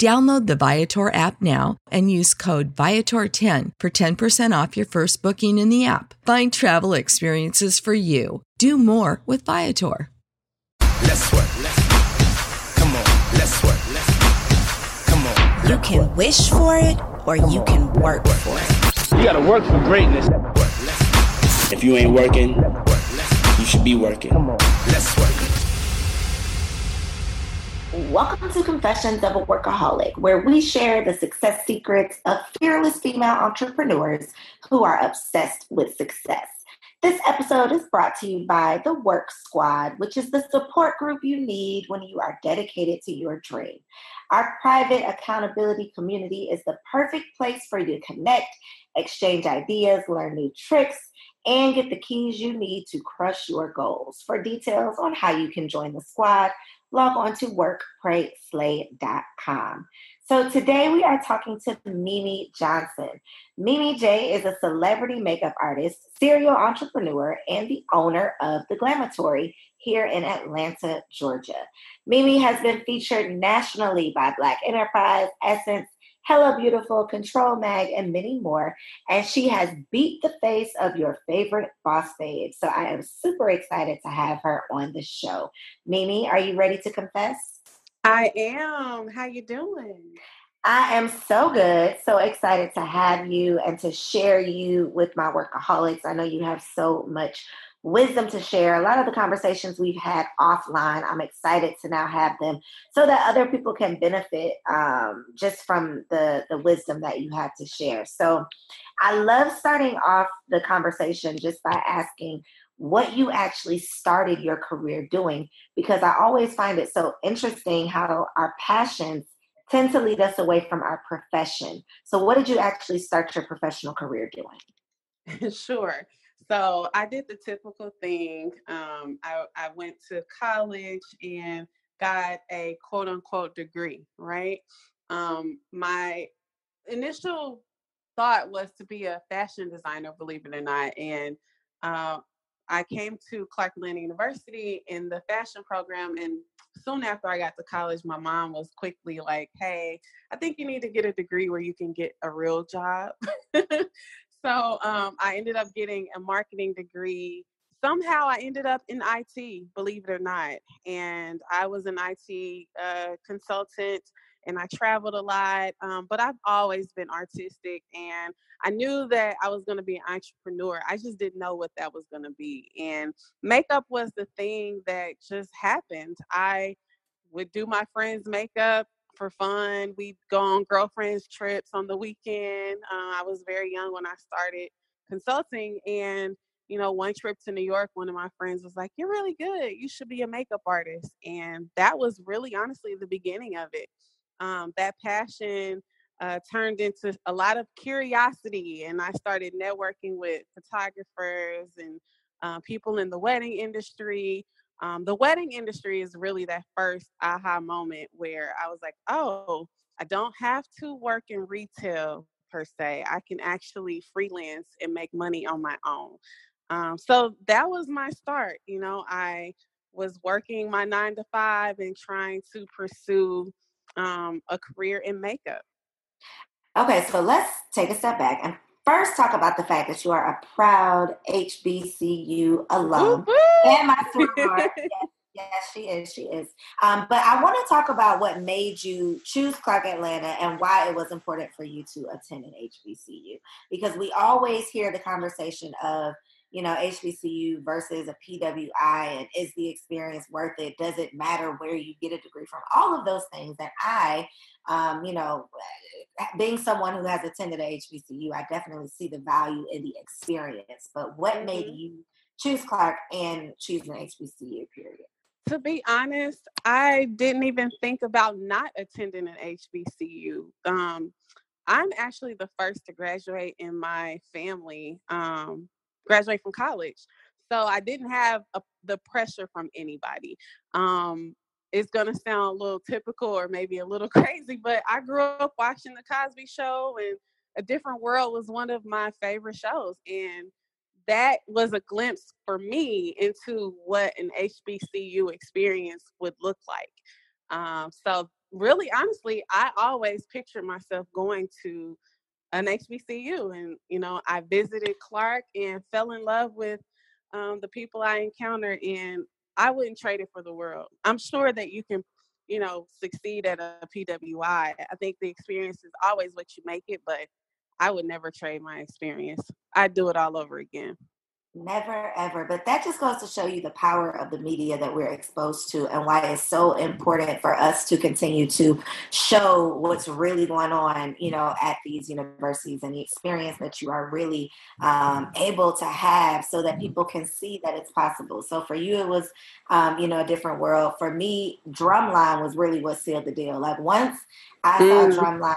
Download the Viator app now and use code Viator10 for 10% off your first booking in the app. Find travel experiences for you. Do more with Viator. Let's work. Let's come on. Let's work. Let's come on. You can wish for it or you can work for it. You gotta work for greatness. If you ain't working, you should be working. Let's work. Welcome to Confessions of a Workaholic, where we share the success secrets of fearless female entrepreneurs who are obsessed with success. This episode is brought to you by the Work Squad, which is the support group you need when you are dedicated to your dream. Our private accountability community is the perfect place for you to connect, exchange ideas, learn new tricks, and get the keys you need to crush your goals. For details on how you can join the squad, log on to workprayslay.com. So today we are talking to Mimi Johnson. Mimi J is a celebrity makeup artist, serial entrepreneur, and the owner of The Glamatory here in Atlanta, Georgia. Mimi has been featured nationally by Black Enterprise, Essence, Hello Beautiful, Control Mag, and many more. And she has beat the face of your favorite boss babe. So I am super excited to have her on the show. Mimi, are you ready to confess? I am. How you doing? I am so good, so excited to have you and to share you with my workaholics. I know you have so much wisdom to share. A lot of the conversations we've had offline, I'm excited to now have them so that other people can benefit um, just from the, the wisdom that you have to share. So I love starting off the conversation just by asking what you actually started your career doing, because I always find it so interesting how our passions tend to lead us away from our profession. So, what did you actually start your professional career doing? sure. So I did the typical thing. Um, I, I went to college and got a quote unquote degree, right? Um, my initial thought was to be a fashion designer, believe it or not. And uh, I came to Clark Atlanta University in the fashion program. And soon after I got to college, my mom was quickly like, hey, I think you need to get a degree where you can get a real job. so um, I ended up getting a marketing degree. Somehow I ended up in IT, believe it or not. And I was an IT uh, consultant and I traveled a lot. Um, but I've always been artistic and I knew that I was going to be an entrepreneur. I just didn't know what that was going to be. And makeup was the thing that just happened. I would do my friends' makeup for fun. We'd go on girlfriends' trips on the weekend. Uh, I was very young when I started consulting. And, you know, one trip to New York, one of my friends was like, You're really good. You should be a makeup artist. And that was really honestly the beginning of it. um, that passion uh, turned into a lot of curiosity, and I started networking with photographers and uh, people in the wedding industry. Um, the wedding industry is really that first aha moment where I was like, oh, I don't have to work in retail per se. I can actually freelance and make money on my own. Um, so that was my start. You know, I was working my nine to five and trying to pursue um, a career in makeup. Okay, so let's take a step back first talk about the fact that you are a proud HBCU alum and my sweetheart. yes, yes, she is. She is. Um, but I want to talk about what made you choose Clark Atlanta and why it was important for you to attend an HBCU. Because we always hear the conversation of you know, HBCU versus a PWI, and is the experience worth it? Does it matter where you get a degree from? All of those things that I, um, you know, being someone who has attended a HBCU, I definitely see the value in the experience. But what mm-hmm. made you choose Clark and choose an HBCU? Period. To be honest, I didn't even think about not attending an HBCU. Um, I'm actually the first to graduate in my family. Um, graduate from college. So I didn't have a, the pressure from anybody. Um, it's gonna sound a little typical or maybe a little crazy, but I grew up watching the Cosby Show, and A Different World was one of my favorite shows, and that was a glimpse for me into what an HBCU experience would look like. Um, so really, honestly, I always pictured myself going to an HBCU. And, you know, I visited Clark and fell in love with um, the people I encountered. And I wouldn't trade it for the world. I'm sure that you can, you know, succeed at a PWI. I think the experience is always what you make it, but I would never trade my experience. I'd do it all over again. Never ever. But that just goes to show you the power of the media that we're exposed to and why it's so important for us to continue to show what's really going on, you know, at these universities and the experience that you are really um, able to have so that people can see that it's possible. So for you, it was, um, you know, a different world. For me, Drumline was really what sealed the deal. Like once I mm. saw Drumline,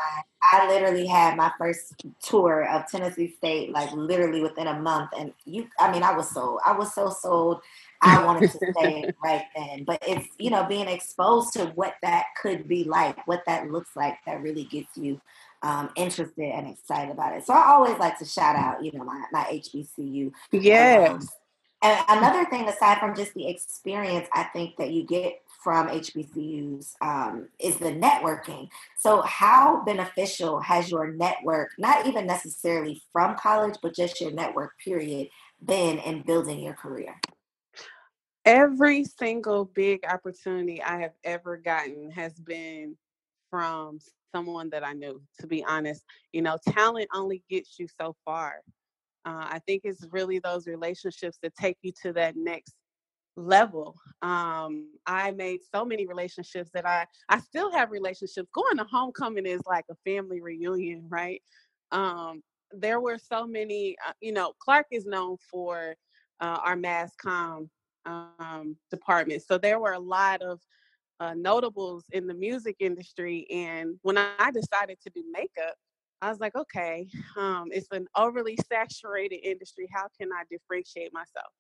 I literally had my first tour of Tennessee State, like literally within a month. And you, I mean, I was sold. I was so sold. I wanted to stay right then. But it's, you know, being exposed to what that could be like, what that looks like, that really gets you um, interested and excited about it. So I always like to shout out, you know, my, my HBCU. Yes. Um, and another thing, aside from just the experience, I think that you get from HBCUs um, is the networking. So, how beneficial has your network, not even necessarily from college, but just your network period, been in building your career? Every single big opportunity I have ever gotten has been from someone that I knew, to be honest. You know, talent only gets you so far. Uh, I think it's really those relationships that take you to that next level. Um, I made so many relationships that I I still have relationships. Going to homecoming is like a family reunion, right? Um, there were so many. Uh, you know, Clark is known for uh, our mass comm um, department, so there were a lot of uh, notables in the music industry. And when I decided to do makeup, I was like, okay, um, it's an overly saturated industry. How can I differentiate myself?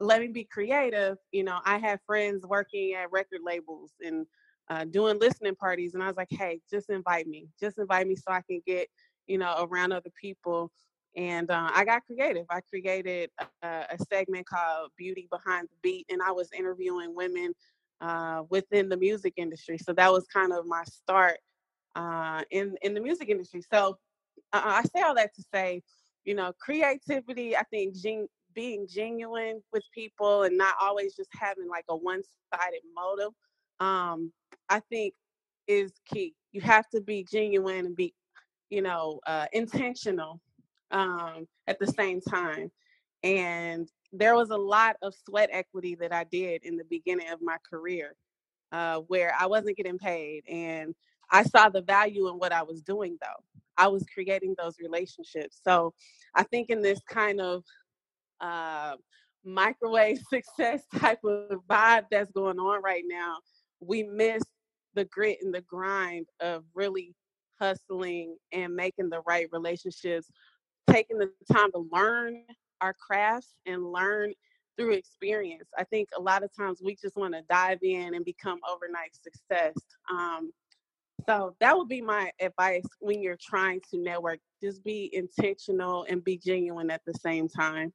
Let me be creative. You know, I have friends working at record labels and uh, doing listening parties, and I was like, hey, just invite me. Just invite me so I can get, you know, around other people. And uh, I got creative. I created a, a, segment called Beauty Behind the Beat, and I was interviewing women uh, within the music industry. So that was kind of my start uh, in in the music industry. So uh, I say all that to say, you know, creativity. I think gen- being genuine with people and not always just having like a one-sided motive. Um, I think is key. You have to be genuine and be, you know, uh, intentional um, at the same time. And there was a lot of sweat equity that I did in the beginning of my career, uh, where I wasn't getting paid, and I saw the value in what I was doing, though. I was creating those relationships. So I think in this kind of uh, microwave success type of vibe that's going on right now, we miss the grit and the grind of really hustling and making the right relationships, taking the time to learn our crafts and learn through experience. I think a lot of times we just want to dive in and become overnight success. Um, so that would be my advice when you're trying to network. Just be intentional and be genuine at the same time.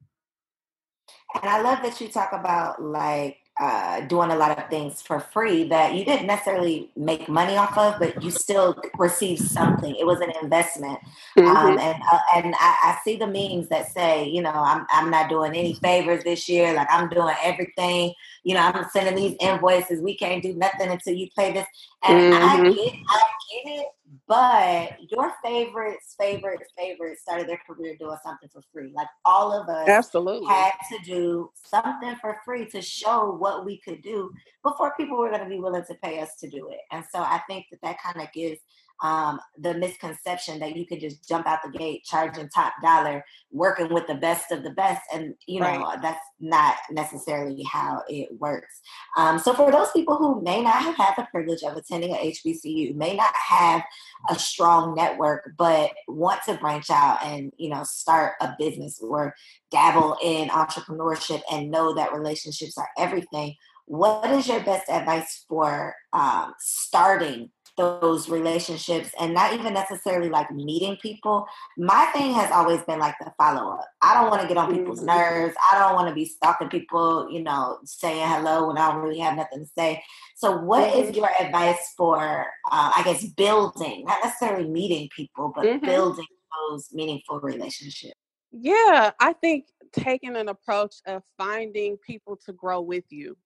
And I love that you talk about like uh, doing a lot of things for free that you didn't necessarily make money off of, but you still received something. It was an investment, um, mm-hmm. um, and uh, and I, I, see the memes that say, you know, I'm I'm not doing any favors this year. Like I'm doing everything. You know, I'm sending these invoices. We can't do nothing until you pay this. And mm-hmm. I get I get it, but your favorites, favorites, favorites started their career doing something for free. Like all of us absolutely had to do something for free to show what we could do before people were going to be willing to pay us to do it. And so I think that that kind of gives um, the misconception that you could just jump out the gate charging top dollar, working with the best of the best. And, you know, right. that's not necessarily how it works. Um, so for those people who may not have had the privilege of attending a HBCU, may not have a strong network, but want to branch out and, you know, start a business or dabble in entrepreneurship and know that relationships are everything. What is your best advice for um, starting those relationships and not even necessarily like meeting people. My thing has always been like the follow up. I don't want to get on people's mm-hmm. nerves. I don't want to be stalking people, you know, saying hello when I don't really have nothing to say. So, what mm-hmm. your advice for, uh, I guess, building, not necessarily meeting people, but mm-hmm. building those meaningful relationships? Yeah, I think taking an approach of finding people to grow with you.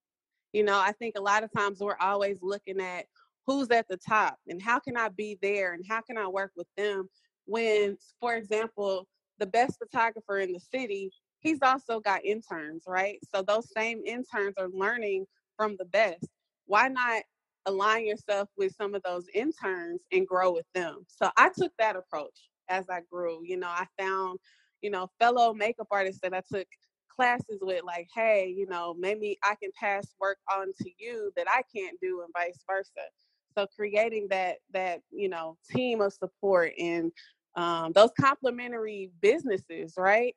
You know, I think a lot of times we're always looking at who's at the top and how can I be there and how can I work with them when, for example, the best photographer in the city, he's also got interns, right? So those same interns are learning from the best. Why not align yourself with some of those interns and grow with them? So I took that approach as I grew. You know, I found, you know, fellow makeup artists that I took classes with like hey you know maybe i can pass work on to you that i can't do and vice versa so creating that that you know team of support and um, those complementary businesses right?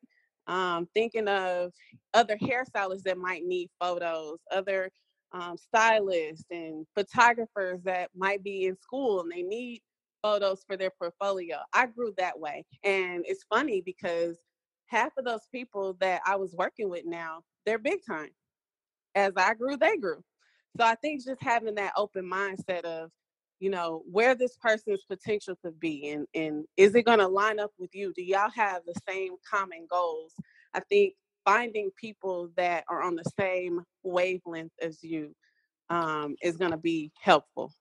Um, thinking of other hairstylists that might need photos other um, stylists and photographers that might be in school and they need photos for their portfolio. I grew that way. And it's funny because half of those people that i was working with now they're big time. As i grew they grew so I think just having that open mindset of, you know, where this person's potential could be and, and is it going to line up with you? Do y'all have the same common goals? I think finding people that are on the same wavelength as you um, is going to be helpful.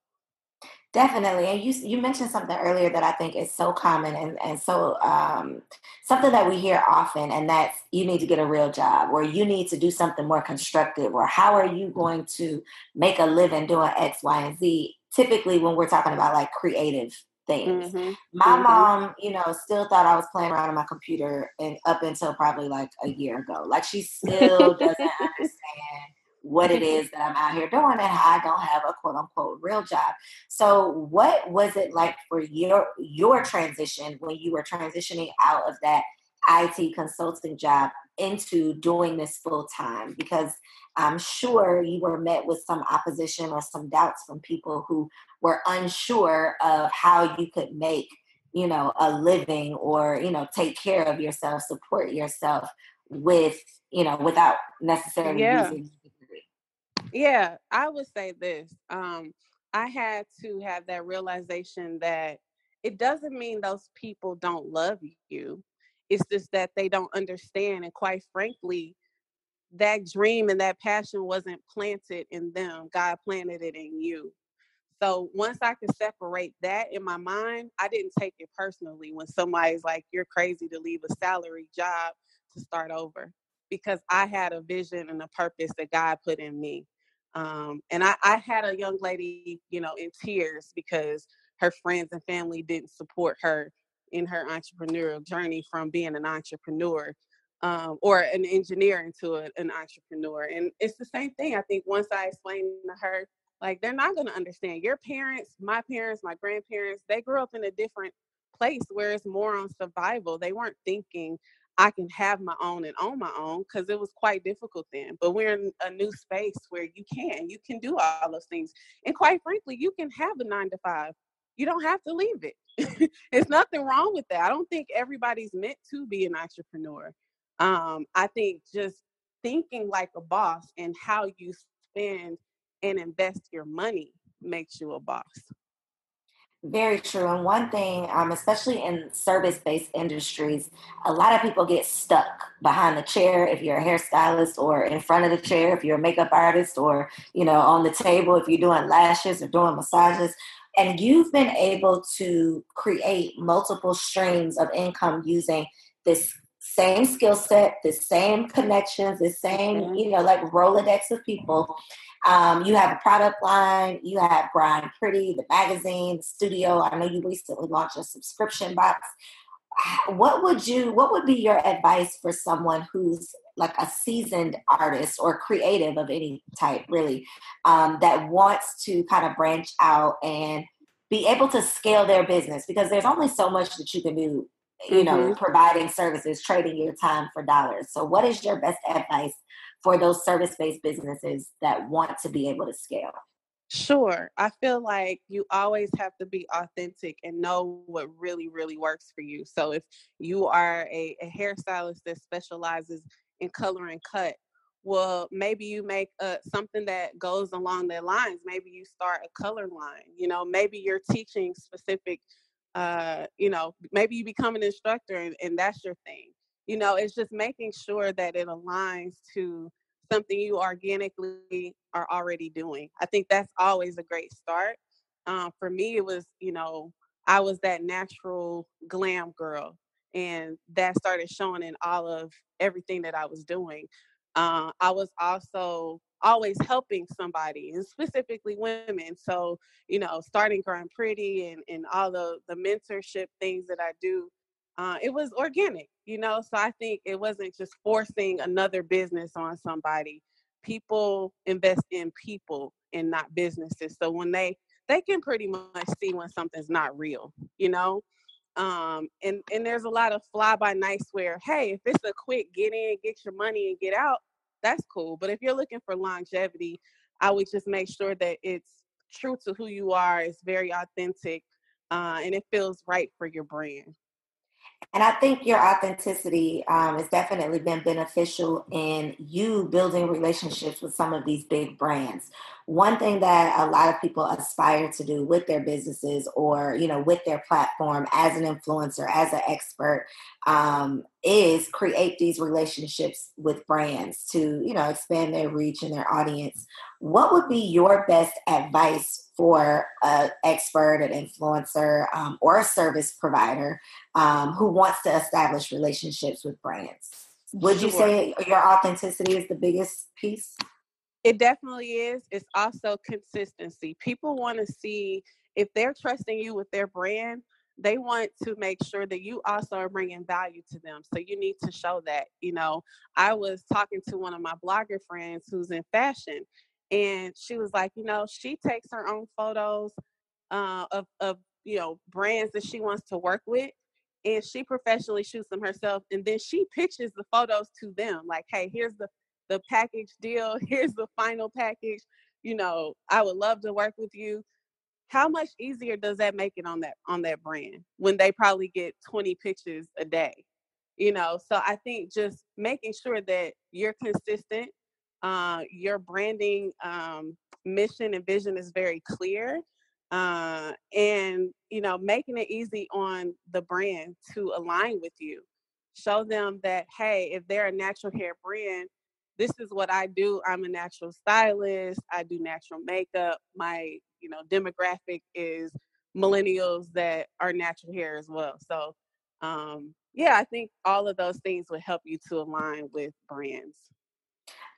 Definitely. And you you mentioned something earlier that I think is so common and, and so um, something that we hear often, and that's you need to get a real job or you need to do something more constructive or how are you going to make a living doing X, Y, and Z? Typically when we're talking about like creative things. Mm-hmm. My mm-hmm. mom, you know, still thought I was playing around on my computer and up until probably like a year ago. Like she still doesn't understand what it is that I'm out here doing and how I don't have a quote unquote real job. So what was it like for your your transition when you were transitioning out of that IT consulting job into doing this full time? Because I'm sure you were met with some opposition or some doubts from people who were unsure of how you could make you know a living or you know take care of yourself support yourself with you know without necessarily yeah. using yeah, I would say this. Um, I had to have that realization that it doesn't mean those people don't love you. It's just that they don't understand. And quite frankly, that dream and that passion wasn't planted in them. God planted it in you. So once I could separate that in my mind, I didn't take it personally when somebody's like, you're crazy to leave a salary job to start over because I had a vision and a purpose that God put in me. Um, and I, I had a young lady, you know, in tears because her friends and family didn't support her in her entrepreneurial journey from being an entrepreneur um, or an engineer into a, an entrepreneur. And it's the same thing. I think once I explained to her Like they're not going to understand. Your parents, my parents, my grandparents, they grew up in a different place where it's more on survival. They weren't thinking I can have my own and own my own because it was quite difficult then. But we're in a new space where you can, you can do all those things. And quite frankly, you can have a nine to five. You don't have to leave it. There's nothing wrong with that. I don't think everybody's meant to be an entrepreneur. Um, I think just thinking like a boss and how you spend and invest your money makes you a boss. Very true. And one thing, um, especially in service based industries, a lot of people get stuck behind the chair if you're a hairstylist, or in front of the chair if you're a makeup artist, or you know, on the table if you're doing lashes or doing massages. And you've been able to create multiple streams of income using this same skill set, the same connections, the same, mm-hmm. you know, like Rolodex of people um, you have a product line, you have Grind Pretty, the magazine, the studio. I know you recently launched a subscription box. What would you what would be your advice for someone who's like a seasoned artist or creative of any type, really, um, that wants to kind of branch out and be able to scale their business because there's only so much that you can do you know mm-hmm. providing services trading your time for dollars so what is your best advice for those service based businesses that want to be able to scale? Sure. I feel like you always have to be authentic and know what really, really works for you. So if you are a, a hairstylist that specializes in color and cut, well, maybe you make uh, something that goes along their lines. Maybe you start a color line. You know, maybe you're teaching specific, uh, you know, maybe you become an instructor and, and that's your thing. You know it's just making sure that it aligns to something you organically are already doing. I think that's always a great start. Um, for me it was you know i was that natural glam girl and that started showing in all of everything that i was doing uh, i was also always helping somebody and specifically women so you know starting Grind Pretty and, and all the the mentorship things that i do uh, it was organic, you know. So I think it wasn't just forcing another business on somebody. People invest in people and not businesses. So when they they can pretty much see when something's not real, you know. Um, and and there's a lot of fly by nights where, hey, if it's a quick get in, get your money and get out, that's cool. But if you're looking for longevity, I would just make sure that it's true to who you are, it's very authentic, uh, and it feels right for your brand. And I think your authenticity um, has definitely been beneficial in you building relationships with some of these big brands. One thing that a lot of people aspire to do with their businesses or, you know, with their platform as an influencer, as an expert, um, is create these relationships with brands to, you know, expand their reach and their audience. What would be your best advice for an expert, an influencer, um, or a service provider um, who wants to establish relationships with brands? Would sure. you say your authenticity is the biggest piece? It definitely is. It's also consistency. People want to see if they're trusting you with their brand, they want to make sure that you also are bringing value to them. So you need to show that. You know, I was talking to one of my blogger friends who's in fashion, and she was like, you know, she takes her own photos uh, of of you know brands that she wants to work with, and she professionally shoots them herself, and then she pitches the photos to them. Like, hey, here's the the package deal. Here's the final package. You know, I would love to work with you how much easier does that make it on that on that brand when they probably get 20 pictures a day you know? So i think just making sure that you're consistent uh, your branding um, mission and vision is very clear uh, and you know making it easy on the brand to align with you. Show them that hey if they're a natural hair brand this is what i do. I'm a natural stylist. I do natural makeup. My you know demographic is millennials that are natural hair as well. So um yeah i think all of those things would help you to align with brands.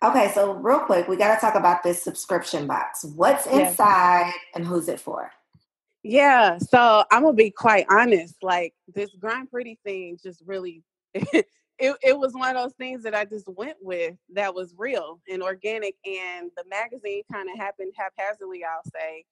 Okay so real quick we got to talk about this subscription box. What's inside yes. and who's it for? Yeah so i'm gonna be quite honest like this Grind Pretty thing just really it, it was one of those things that I just went with that was real and organic. And the magazine kind of happened haphazardly, I'll say.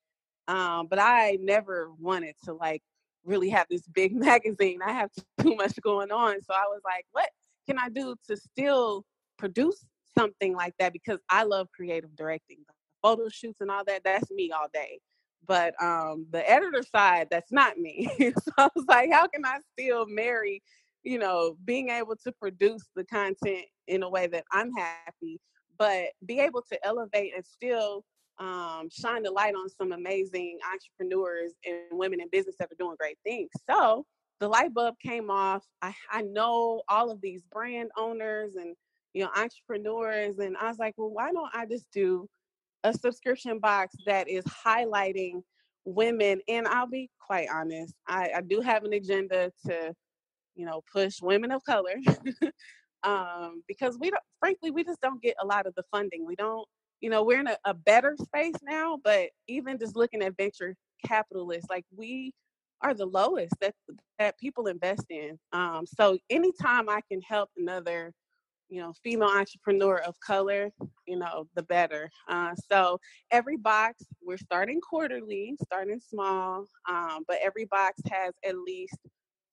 Um, but I never wanted to like really have this big magazine. I have too much going on. So I was like, what can I do to still produce something like that? Because I love creative directing, photo shoots and all that. That's me all day. But um, the editor side, that's not me. so I was like, how can I still marry you know, being able to produce the content in a way that I'm happy, but be able to elevate and still um, shine the light on some amazing entrepreneurs and women in business that are doing great things. So the light bulb came off. I, I know all of these brand owners and you know entrepreneurs, and I was like, well, why don't I just do a subscription box that is highlighting women? And I'll be quite honest, I, I do have an agenda to you know, push women of color um, because we don't, frankly, we just don't get a lot of the funding. We don't, you know, we're in a, a better space now, but even just looking at venture capitalists, like we are the lowest that that people invest in. Um, so anytime I can help another you know, female entrepreneur of color, you know, the better. Uh, so every box, we're starting quarterly, starting small, um, but every box has at least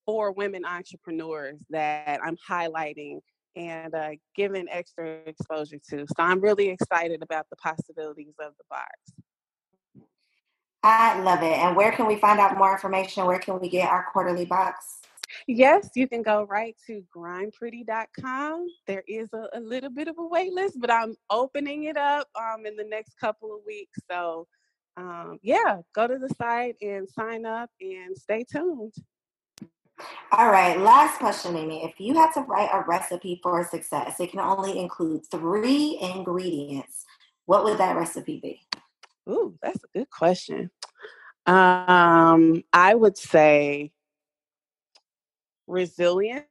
for women entrepreneurs that I'm highlighting and uh, giving extra exposure to. So I'm really excited about the possibilities of the box. I love it. And where can we find out more information? Where can we get our quarterly box? Yes, you can go right to grindpretty.com. There is a, a, little bit of a wait list, but I'm opening it up um, in the next couple of weeks. So, um, yeah, go to the site and sign up and stay tuned. All right, last question, Amy. If you had to write a recipe for success, it can only include three ingredients. What would that recipe be? Ooh, that's a good question. Um, I would say resilience.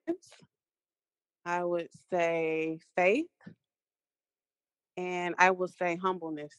I would say faith. And I would say humbleness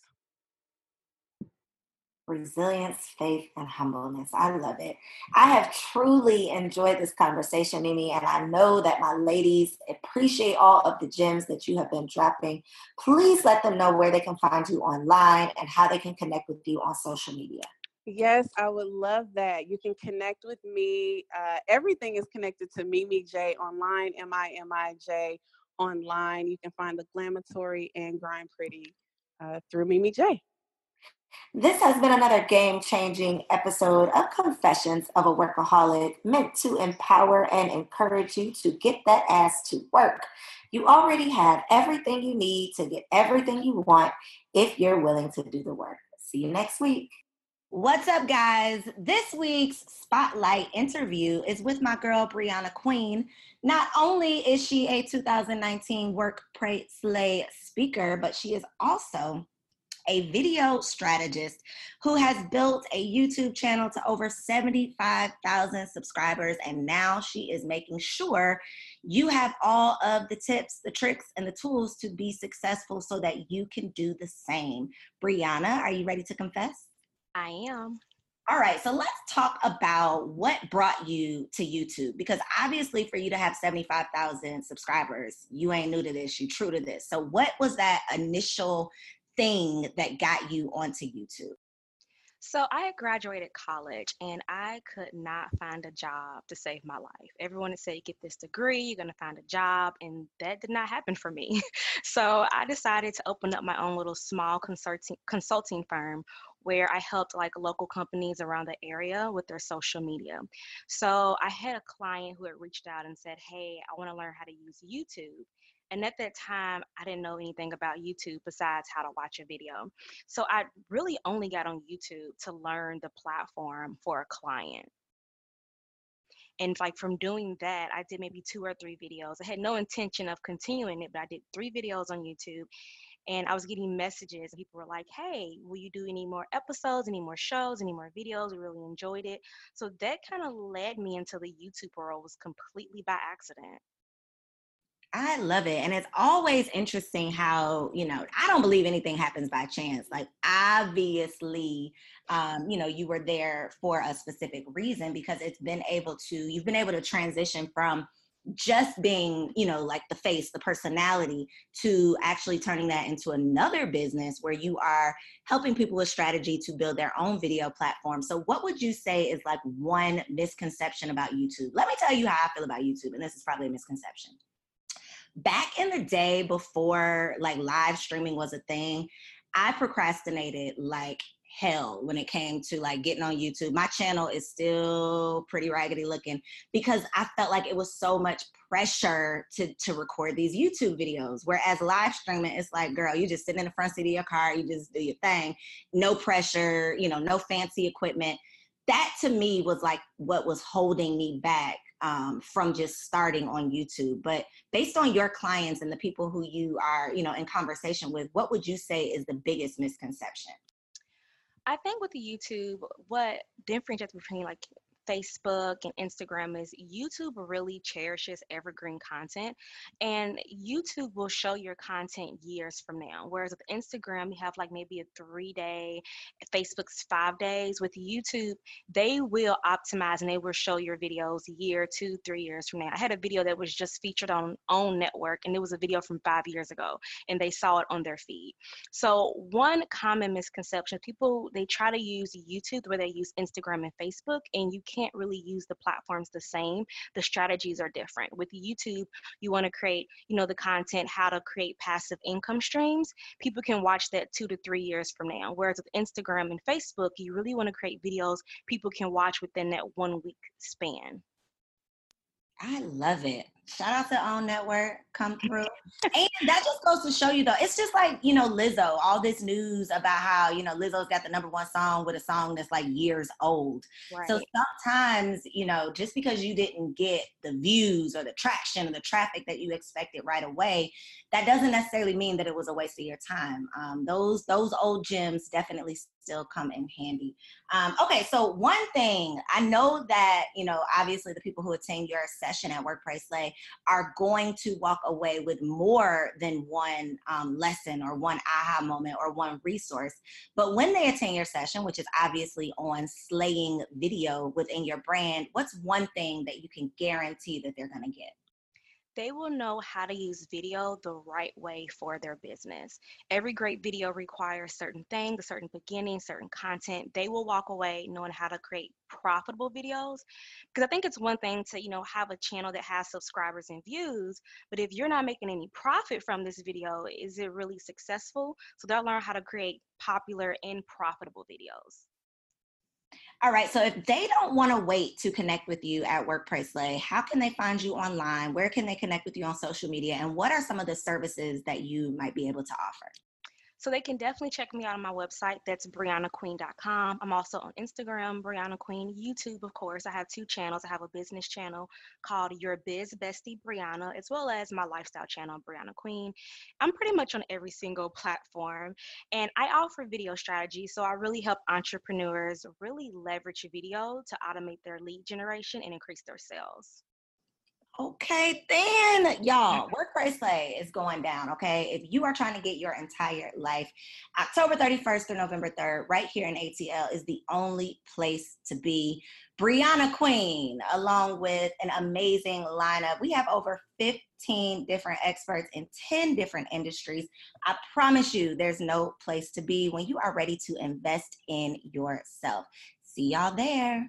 resilience, faith, and humbleness. I love it. I have truly enjoyed this conversation, Mimi, and I know that my ladies appreciate all of the gems that you have been dropping. Please let them know where they can find you online and how they can connect with you on social media. Yes, I would love that. You can connect with me. Uh, everything is connected to Mimi J online, M I M I J online. You can find the Glamatory and Grind Pretty uh, through Mimi J. This has been another game changing episode of Confessions of a Workaholic, meant to empower and encourage you to get that ass to work. You already have everything you need to get everything you want if you're willing to do the work. See you next week. What's up, guys? This week's spotlight interview is with my girl, Brianna Queen. Not only is she a 2019 Work Pray Slay speaker, but she is also a video strategist who has built a YouTube channel to over 75,000 subscribers. And now she is making sure you have all of the tips, the tricks, and the tools to be successful so that you can do the same. Brianna, are you ready to confess? I am. All right, so let's talk about what brought you to YouTube because obviously, for you to have 75,000 subscribers, you ain't new to this, you true to this. So, what was that initial thing that got you onto YouTube? So I graduated college and I could not find a job to save my life. Everyone had said, get this degree, you're going to find a job. And that did not happen for me. so I decided to open up my own little small consulting, consulting firm where I helped like local companies around the area with their social media. So I had a client who had reached out and said, Hey, I want to learn how to use YouTube. And at that time, I didn't know anything about YouTube besides how to watch a video. So I really only got on YouTube to learn the platform for a client. And like from doing that, I did maybe two or three videos. I had no intention of continuing it, but I did three videos on YouTube and I was getting messages. People were like, "Hey, will you do any more episodes, any more shows, any more videos?" We really enjoyed it. So that kind of led me into the YouTube world was completely by accident. I love it. And it's always interesting how, you know, I don't believe anything happens by chance. Like, obviously, um, you know, you were there for a specific reason because it's been able to, you've been able to transition from just being, you know, like the face, the personality, to actually turning that into another business where you are helping people with strategy to build their own video platform. So, what would you say is like one misconception about YouTube? Let me tell you how I feel about YouTube, and this is probably a misconception. Back in the day before like live streaming was a thing, I procrastinated like hell when it came to like getting on YouTube. My channel is still pretty raggedy looking because I felt like it was so much pressure to to record these YouTube videos. Whereas live streaming, it's like, girl, you just sit in the front seat of your car, you just do your thing, no pressure, you know, no fancy equipment. That to me was like what was holding me back um, from just starting on YouTube. But based on your clients and the people who you are, you know, in conversation with, what would you say is the biggest misconception? I think with the YouTube, what differentiates between like Facebook and Instagram is YouTube really cherishes evergreen content and YouTube will show your content years from now. Whereas with Instagram, you have like maybe a three day, Facebook's five days. With YouTube, they will optimize and they will show your videos year, two, three years from now. I had a video that was just featured on OWN Network and it was a video from five years ago and they saw it on their feed. So, one common misconception people they try to use YouTube where they use Instagram and Facebook, and you can't can't really use the platforms the same. The strategies are different. With YouTube, you want to create, you know, the content, how to create passive income streams. People can watch that two to three years from now. Whereas with Instagram and Facebook, you really want to create videos people can watch within that one week span. I love it. Shout out to OWN Network, come through. and that just goes to show you though, it's just like, you know, Lizzo, all this news about how, you know, Lizzo's got the number one song with a song that's like years old. Right. So sometimes, you know, just because you didn't get the views or the traction or the traffic that you expected right away, that doesn't necessarily mean that it was a waste of your time. Um, those those old gems definitely still come in handy. Um, okay, so one thing I know that you know, obviously the people who attend your session at Work Pray Slay are going to walk away with more than one um, lesson or one aha moment or one resource. But when they attend your session, which is obviously on slaying video within your brand, what's one thing that you can guarantee that they're going to get? They will know how to use video the right way for their business. Every great video requires certain things, a certain beginning, certain content. They will walk away knowing how to create profitable videos. Because I think it's one thing to, you know, have a channel that has subscribers and views, but if you're not making any profit from this video, is it really successful? So they'll learn how to create popular and profitable videos. All right. So if they don't want to wait to connect with you at Work Pray Slay, how can they find you online? Where can they connect with you on social media? And what are some of the services that you might be able to offer? So they can definitely check me out on my website. That's BriannaQueen.com. I'm also on Instagram, Brianna Queen, YouTube, of course. I have two channels. I have a business channel called Your Biz Bestie Brianna, as well as my lifestyle channel, Brianna Queen. I'm pretty much on every single platform. And I offer video strategy. So I really help entrepreneurs really leverage video to automate their lead generation and increase their sales. Okay, then y'all, Work Pray Slay is going down. Okay, if you are trying to get your entire life, October 31st through November 3rd, right here in ATL, is the only place to be. Brianna Queen, along with an amazing lineup. We have over 15 different experts in 10 different industries. I promise you, there's no place to be when you are ready to invest in yourself. See y'all there.